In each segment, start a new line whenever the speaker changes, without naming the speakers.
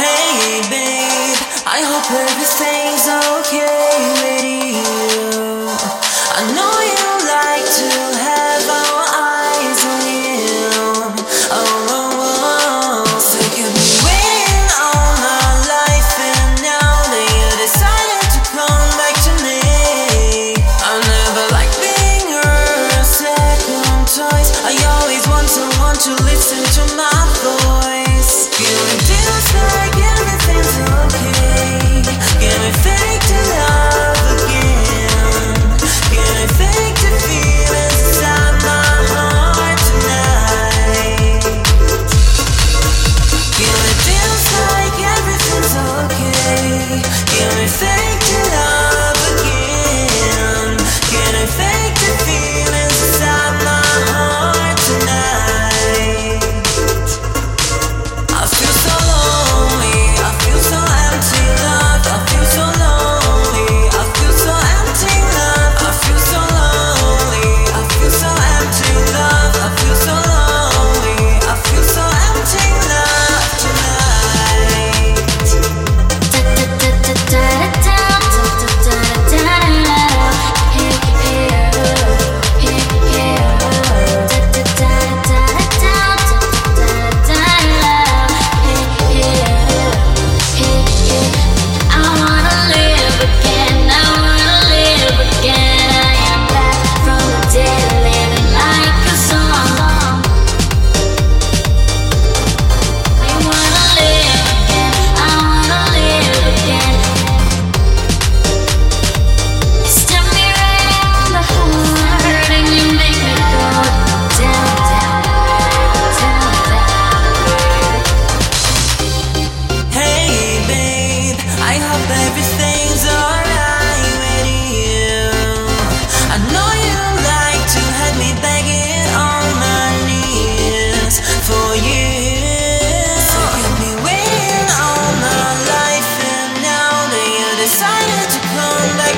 Hey babe, I hope everything's okay with you. I know you like to have our eyes on you. Oh, oh, oh. so you be waiting all my life, and now that you decided to come back to me, I never liked being your second choice. I always want someone to listen to my voice.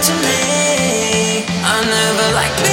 to me. I never liked me.